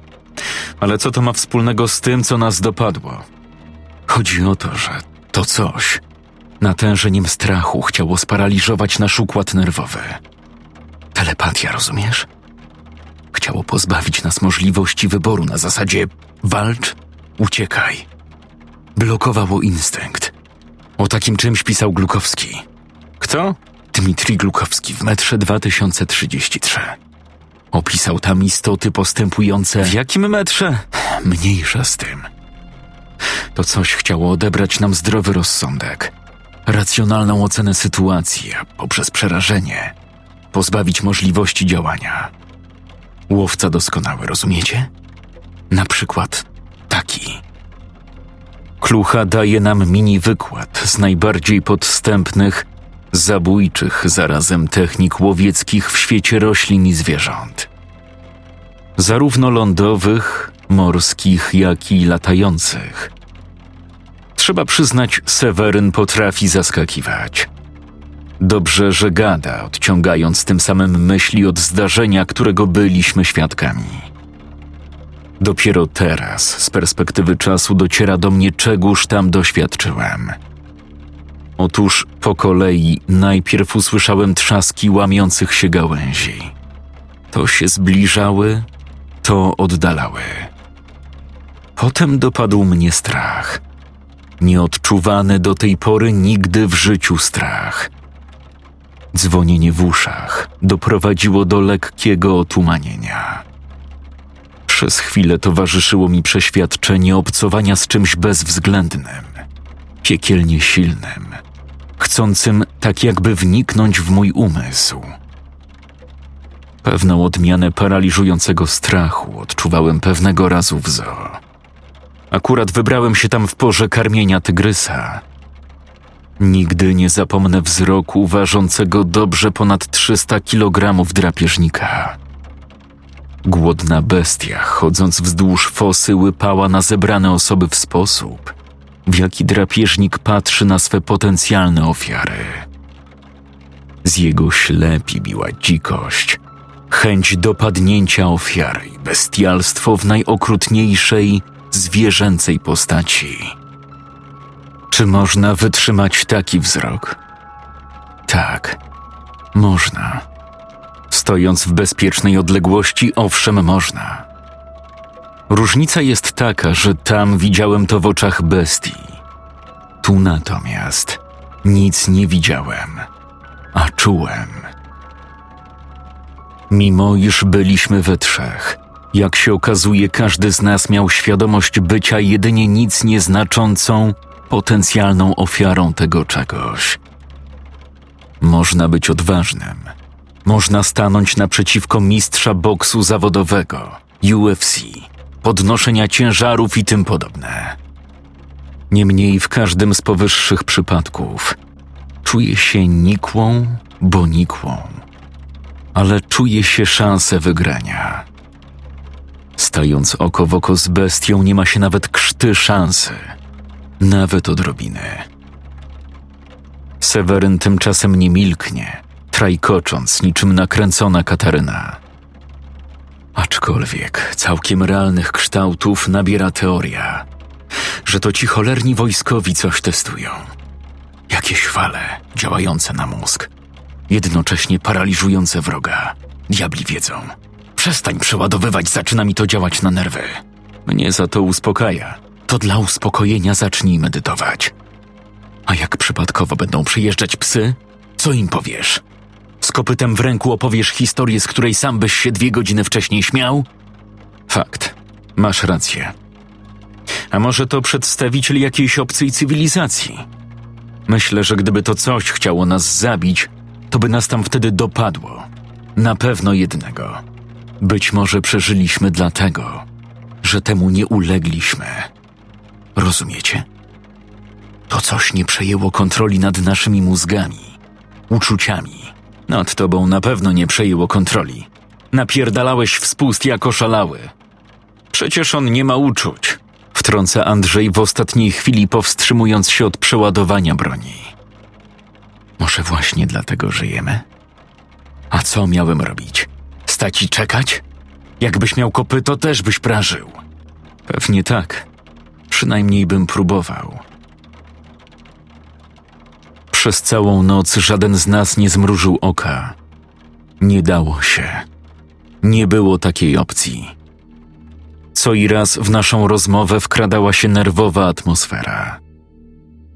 ale co to ma wspólnego z tym, co nas dopadło? Chodzi o to, że to coś natężeniem strachu chciało sparaliżować nasz układ nerwowy. Telepatia, rozumiesz? Chciało pozbawić nas możliwości wyboru na zasadzie walcz, uciekaj. Blokowało instynkt. O takim czymś pisał Glukowski. Kto? Dmitrij Glukowski w metrze 2033. Opisał tam istoty postępujące. W jakim metrze? Mniejsza z tym. To coś chciało odebrać nam zdrowy rozsądek, racjonalną ocenę sytuacji, a poprzez przerażenie pozbawić możliwości działania. Łowca doskonały, rozumiecie? Na przykład taki. Klucha daje nam mini wykład z najbardziej podstępnych, zabójczych zarazem technik łowieckich w świecie roślin i zwierząt. Zarówno lądowych, morskich, jak i latających. Trzeba przyznać, Seweryn potrafi zaskakiwać. Dobrze, że gada, odciągając tym samym myśli od zdarzenia, którego byliśmy świadkami. Dopiero teraz, z perspektywy czasu, dociera do mnie, czegóż tam doświadczyłem. Otóż po kolei najpierw usłyszałem trzaski łamiących się gałęzi. To się zbliżały, to oddalały. Potem dopadł mnie strach. Nieodczuwany do tej pory nigdy w życiu strach. Dzwonienie w uszach doprowadziło do lekkiego otumanienia. Przez chwilę towarzyszyło mi przeświadczenie obcowania z czymś bezwzględnym, piekielnie silnym, chcącym tak jakby wniknąć w mój umysł. Pewną odmianę paraliżującego strachu odczuwałem pewnego razu w zoo. Akurat wybrałem się tam w porze karmienia tygrysa. Nigdy nie zapomnę wzroku ważącego dobrze ponad 300 kg drapieżnika. Głodna bestia, chodząc wzdłuż fosy, łypała na zebrane osoby w sposób, w jaki drapieżnik patrzy na swe potencjalne ofiary. Z jego ślepi biła dzikość, chęć dopadnięcia ofiary i bestialstwo w najokrutniejszej, zwierzęcej postaci. Czy można wytrzymać taki wzrok? Tak, można. Stojąc w bezpiecznej odległości, owszem, można. Różnica jest taka, że tam widziałem to w oczach bestii. Tu natomiast nic nie widziałem, a czułem. Mimo iż byliśmy we trzech, jak się okazuje, każdy z nas miał świadomość bycia jedynie nic nieznaczącą, potencjalną ofiarą tego czegoś. Można być odważnym. Można stanąć naprzeciwko mistrza boksu zawodowego, UFC, podnoszenia ciężarów i tym podobne. Niemniej w każdym z powyższych przypadków czuję się nikłą, bo nikłą, ale czuję się szansę wygrania. Stając oko w oko z bestią, nie ma się nawet krzty szansy, nawet odrobiny. Seweryn tymczasem nie milknie, trajkocząc niczym nakręcona Kataryna. Aczkolwiek całkiem realnych kształtów nabiera teoria, że to ci cholerni wojskowi coś testują. Jakieś fale działające na mózg, jednocześnie paraliżujące wroga. Diabli wiedzą. Przestań przeładowywać, zaczyna mi to działać na nerwy. Mnie za to uspokaja. To dla uspokojenia zacznij medytować. A jak przypadkowo będą przyjeżdżać psy, co im powiesz? Z kopytem w ręku opowiesz historię, z której sam byś się dwie godziny wcześniej śmiał? Fakt. Masz rację. A może to przedstawiciel jakiejś obcej cywilizacji? Myślę, że gdyby to coś chciało nas zabić, to by nas tam wtedy dopadło. Na pewno jednego. Być może przeżyliśmy dlatego, że temu nie ulegliśmy. Rozumiecie? To coś nie przejęło kontroli nad naszymi mózgami, uczuciami. Nad tobą na pewno nie przejęło kontroli. Napierdalałeś w spust jak oszalały. Przecież on nie ma uczuć. Wtrąca Andrzej w ostatniej chwili powstrzymując się od przeładowania broni. Może właśnie dlatego żyjemy? A co miałem robić? Stać i czekać? Jakbyś miał kopyto, też byś prażył. Pewnie tak. Przynajmniej bym próbował. Przez całą noc żaden z nas nie zmrużył oka. Nie dało się. Nie było takiej opcji. Co i raz w naszą rozmowę wkradała się nerwowa atmosfera.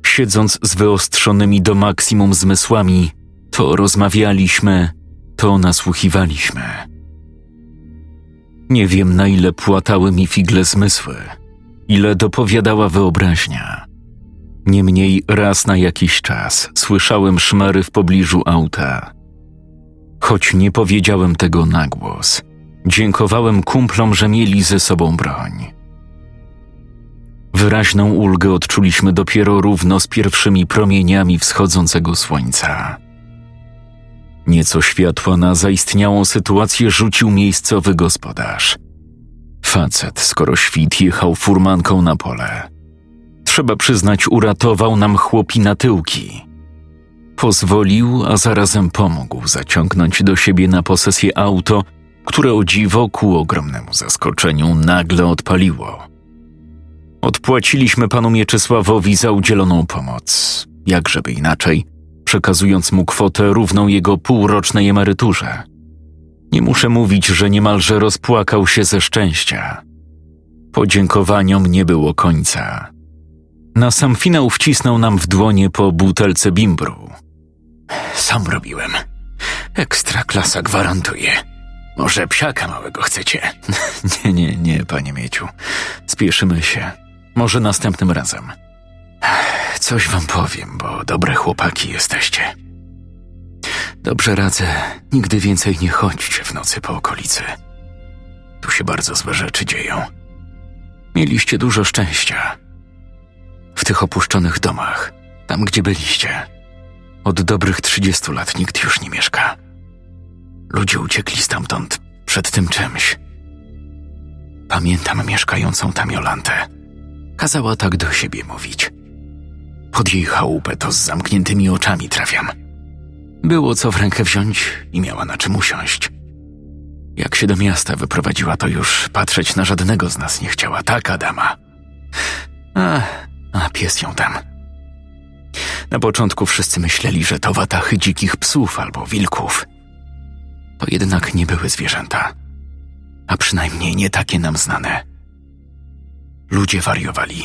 Siedząc z wyostrzonymi do maksimum zmysłami, to rozmawialiśmy, to nasłuchiwaliśmy. Nie wiem, na ile płatały mi figle zmysły, ile dopowiadała wyobraźnia. Niemniej raz na jakiś czas słyszałem szmery w pobliżu auta. Choć nie powiedziałem tego na głos, dziękowałem kumplom, że mieli ze sobą broń. Wyraźną ulgę odczuliśmy dopiero równo z pierwszymi promieniami wschodzącego słońca. Nieco światła na zaistniałą sytuację rzucił miejscowy gospodarz. Facet, skoro świt jechał furmanką na pole. Trzeba przyznać, uratował nam chłopina tyłki. Pozwolił, a zarazem pomógł zaciągnąć do siebie na posesję auto, które o dziwo ku ogromnemu zaskoczeniu nagle odpaliło. Odpłaciliśmy panu Mieczysławowi za udzieloną pomoc, jakżeby inaczej, przekazując mu kwotę równą jego półrocznej emeryturze. Nie muszę mówić, że niemalże rozpłakał się ze szczęścia. Podziękowaniom nie było końca. Na sam finał wcisnął nam w dłonie po butelce bimbru. Sam robiłem. Ekstra klasa gwarantuje. Może psiaka małego chcecie? nie, nie, nie, panie Mieciu. Spieszymy się. Może następnym razem. Coś wam powiem, bo dobre chłopaki jesteście. Dobrze radzę, nigdy więcej nie chodźcie w nocy po okolicy. Tu się bardzo złe rzeczy dzieją. Mieliście dużo szczęścia. W tych opuszczonych domach, tam gdzie byliście, od dobrych trzydziestu lat nikt już nie mieszka. Ludzie uciekli stamtąd przed tym czymś. Pamiętam mieszkającą tam Jolantę. Kazała tak do siebie mówić. Pod jej chałupę to z zamkniętymi oczami trafiam. Było co w rękę wziąć i miała na czym usiąść. Jak się do miasta wyprowadziła, to już patrzeć na żadnego z nas nie chciała, tak, Adama? A, a pies ją tam. Na początku wszyscy myśleli, że to watachy dzikich psów albo wilków. To jednak nie były zwierzęta, a przynajmniej nie takie nam znane. Ludzie wariowali.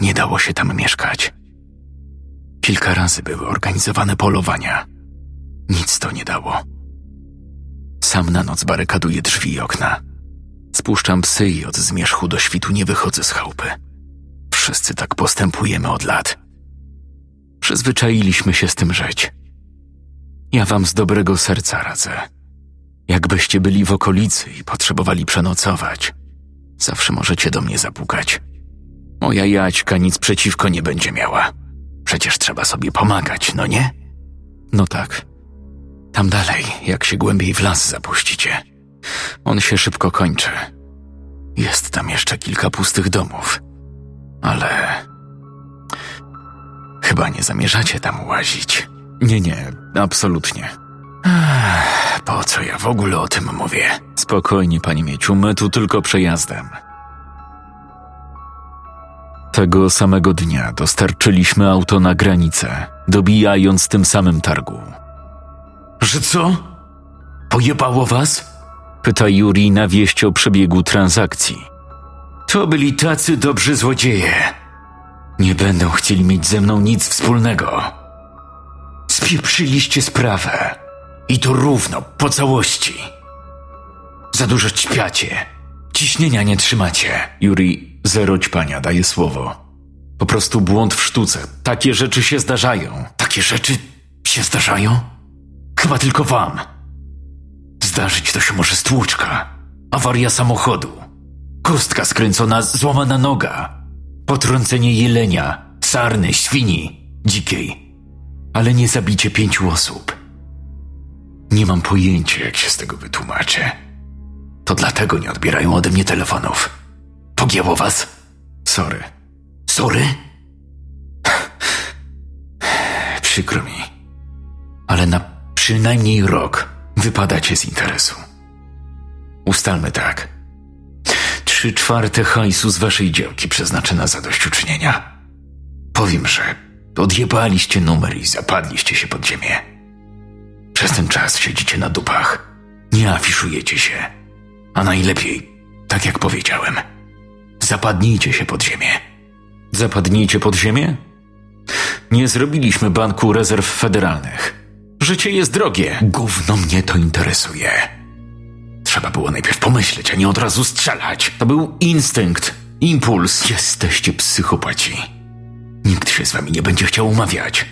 Nie dało się tam mieszkać. Kilka razy były organizowane polowania. Nic to nie dało. Sam na noc barykaduję drzwi i okna. Spuszczam psy i od zmierzchu do świtu nie wychodzę z chałupy. Wszyscy tak postępujemy od lat. Przyzwyczailiśmy się z tym żyć. Ja wam z dobrego serca radzę. Jakbyście byli w okolicy i potrzebowali przenocować, zawsze możecie do mnie zapukać. Moja Jaćka nic przeciwko nie będzie miała. Przecież trzeba sobie pomagać, no nie? No tak. Tam dalej, jak się głębiej w las zapuścicie. On się szybko kończy. Jest tam jeszcze kilka pustych domów. Ale. Chyba nie zamierzacie tam łazić. Nie, nie, absolutnie. Po co ja w ogóle o tym mówię? Spokojnie, panie Mieciu, my tu tylko przejazdem. Tego samego dnia dostarczyliśmy auto na granicę, dobijając tym samym targu. Że co? Pojebało was? Pyta Juri na wieść o przebiegu transakcji. To byli tacy dobrzy złodzieje. Nie będą chcieli mieć ze mną nic wspólnego. Spieprzyliście sprawę. I to równo, po całości. Za dużo ćpiacie. Ciśnienia nie trzymacie. Juri, zero ćpania, daje słowo. Po prostu błąd w sztuce. Takie rzeczy się zdarzają. Takie rzeczy się zdarzają? Chyba tylko wam. Zdarzyć to się może stłuczka, awaria samochodu, kostka skręcona, złamana noga, potrącenie jelenia, sarny, świni, dzikiej. Ale nie zabicie pięciu osób. Nie mam pojęcia, jak się z tego wytłumaczę. To dlatego nie odbierają ode mnie telefonów. Pogięło was? Sorry. Sorry? Przykro mi. Ale na przynajmniej rok wypadacie z interesu. Ustalmy tak. Trzy czwarte hajsu z waszej działki przeznaczę na zadośćuczynienia. Powiem, że odjebaliście numer i zapadliście się pod ziemię. Przez ten czas siedzicie na dupach. Nie afiszujecie się. A najlepiej, tak jak powiedziałem, zapadnijcie się pod ziemię. Zapadnijcie pod ziemię? Nie zrobiliśmy Banku Rezerw Federalnych. Życie jest drogie. Gówno mnie to interesuje. Trzeba było najpierw pomyśleć, a nie od razu strzelać. To był instynkt, impuls. Jesteście psychopaci. Nikt się z wami nie będzie chciał umawiać.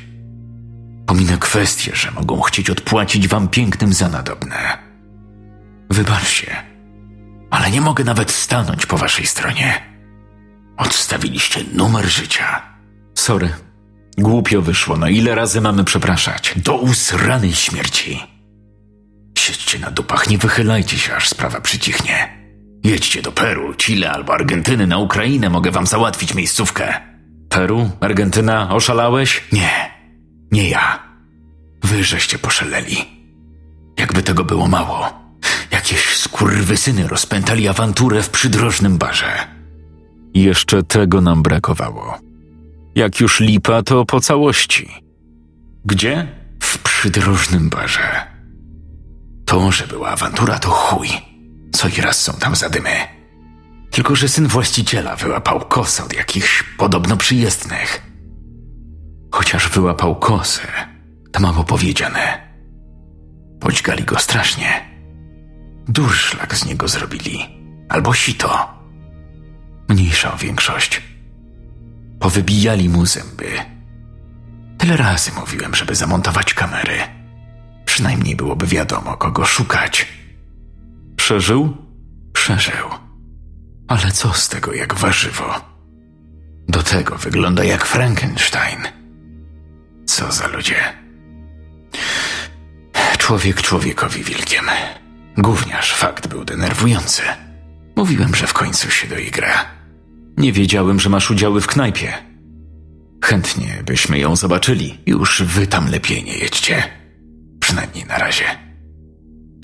Pominę kwestię, że mogą chcieć odpłacić wam pięknym za nadobne. Wybaczcie, ale nie mogę nawet stanąć po waszej stronie. Odstawiliście numer życia. Sorry. Głupio wyszło. No ile razy mamy przepraszać? Do usranej śmierci. Siedźcie na dupach, nie wychylajcie się, aż sprawa przycichnie. Jedźcie do Peru, Chile albo Argentyny, na Ukrainę mogę wam załatwić miejscówkę. Peru? Argentyna? Oszalałeś? Nie, nie ja. Wy żeście poszaleli. Jakby tego było mało. Jakieś skurwysyny rozpętali awanturę w przydrożnym barze. Jeszcze tego nam brakowało. Jak już lipa, to po całości. Gdzie? W przydrożnym barze. To, że była awantura, to chuj. Co i raz są tam zadymy. Tylko, że syn właściciela wyłapał kosę od jakichś podobno przyjezdnych. Chociaż wyłapał kosę, to mało powiedziane. Podźgali go strasznie. Durszlak z niego zrobili. Albo sito. Mniejsza większość. Powybijali mu zęby. Tyle razy mówiłem, żeby zamontować kamery. Przynajmniej byłoby wiadomo, kogo szukać. Przeżył? Przeżył. Ale co z tego jak warzywo? Do tego wygląda jak Frankenstein. Co za ludzie. Człowiek człowiekowi wilkiem. Gówniarz fakt był denerwujący. Mówiłem, że w końcu się doigra. Nie wiedziałem, że masz udziały w knajpie. Chętnie byśmy ją zobaczyli. Już wy tam lepiej nie jedźcie. Przynajmniej na razie.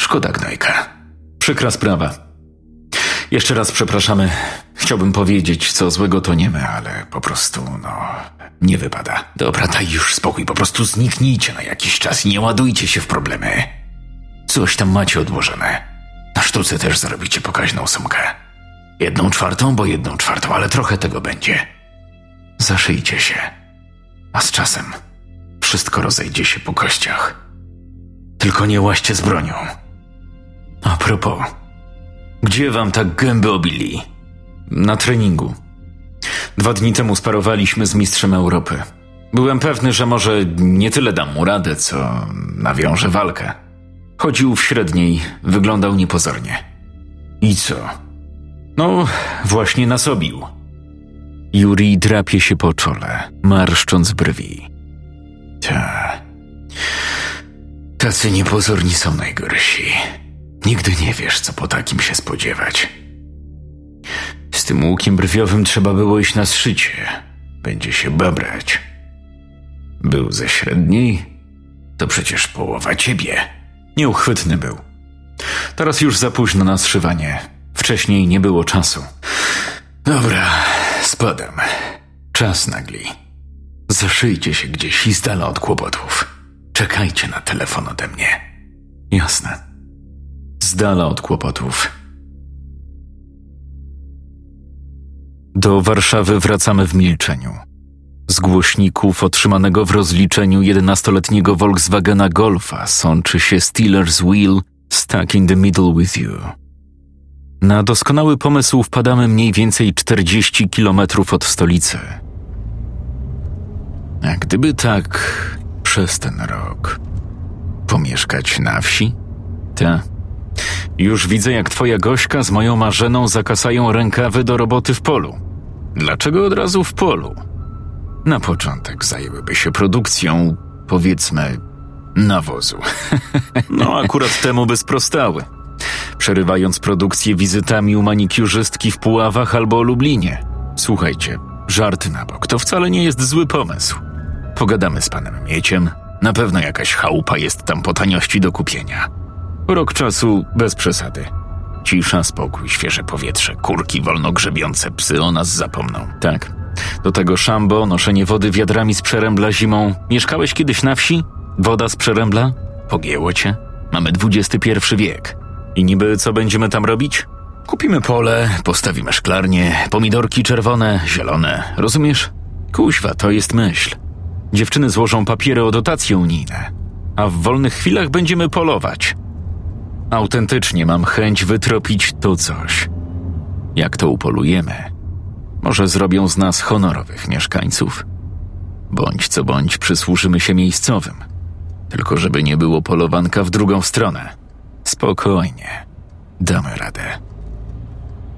Szkoda gnojka. Przykra sprawa. Jeszcze raz przepraszamy. Chciałbym powiedzieć, co złego toniemy, ale po prostu, no, nie wypada. Dobra, daj już spokój, po prostu zniknijcie na jakiś czas i nie ładujcie się w problemy. Coś tam macie odłożone. Na sztuce też zarobicie pokaźną sumkę. Jedną czwartą, bo jedną czwartą, ale trochę tego będzie. Zaszyjcie się. A z czasem wszystko rozejdzie się po kościach. Tylko nie łaście z bronią. A propos, gdzie wam tak gęby obili? Na treningu. Dwa dni temu sparowaliśmy z mistrzem Europy. Byłem pewny, że może nie tyle dam mu radę, co nawiążę walkę. Chodził w średniej, wyglądał niepozornie. I co? No, właśnie nasobił. Juri drapie się po czole, marszcząc brwi. Ta. Tacy niepozorni są najgorsi. Nigdy nie wiesz, co po takim się spodziewać. Z tym łukiem brwiowym trzeba było iść na zszycie. Będzie się babrać. Był ze średniej? To przecież połowa ciebie. Nieuchwytny był. Teraz już za późno na zszywanie. Wcześniej nie było czasu. Dobra, spadam. Czas nagli. Zaszyjcie się gdzieś i z dala od kłopotów. Czekajcie na telefon ode mnie. Jasne. Z dala od kłopotów. Do Warszawy wracamy w milczeniu. Z głośników otrzymanego w rozliczeniu 11-letniego Volkswagena Golfa sączy się Steelers Wheel Stuck in the Middle with You. Na doskonały pomysł wpadamy mniej więcej 40 kilometrów od stolicy. A gdyby tak przez ten rok pomieszkać na wsi? Ta. Już widzę, jak twoja gośka z moją marzeną zakasają rękawy do roboty w polu. Dlaczego od razu w polu? Na początek zajęłyby się produkcją, powiedzmy, nawozu. no, akurat temu by sprostały. Przerywając produkcję wizytami u manikiurzystki w Puławach albo Lublinie. Słuchajcie, żarty na bok, to wcale nie jest zły pomysł. Pogadamy z panem Mieciem. Na pewno jakaś chałupa jest tam po taniości do kupienia. Rok czasu bez przesady. Cisza, spokój, świeże powietrze, kurki wolno grzebiące, psy o nas zapomną. Tak. Do tego szambo, noszenie wody wiadrami z przerębla zimą. Mieszkałeś kiedyś na wsi? Woda z przerębla? Pogięło cię? Mamy XXI wiek. I niby co będziemy tam robić? Kupimy pole, postawimy szklarnię, pomidorki czerwone, zielone. Rozumiesz? Kuźwa, to jest myśl. Dziewczyny złożą papiery o dotacje unijne, a w wolnych chwilach będziemy polować. Autentycznie mam chęć wytropić to coś. Jak to upolujemy? Może zrobią z nas honorowych mieszkańców? Bądź co bądź przysłużymy się miejscowym. Tylko żeby nie było polowanka w drugą stronę. Spokojnie. Damy radę.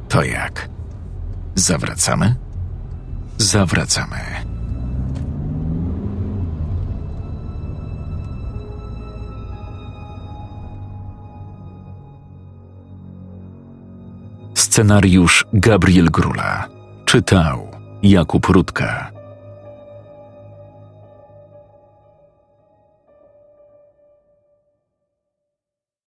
To jak? Zawracamy? Zawracamy. Scenariusz Gabriel Grula. Czytał Jakub Rutka.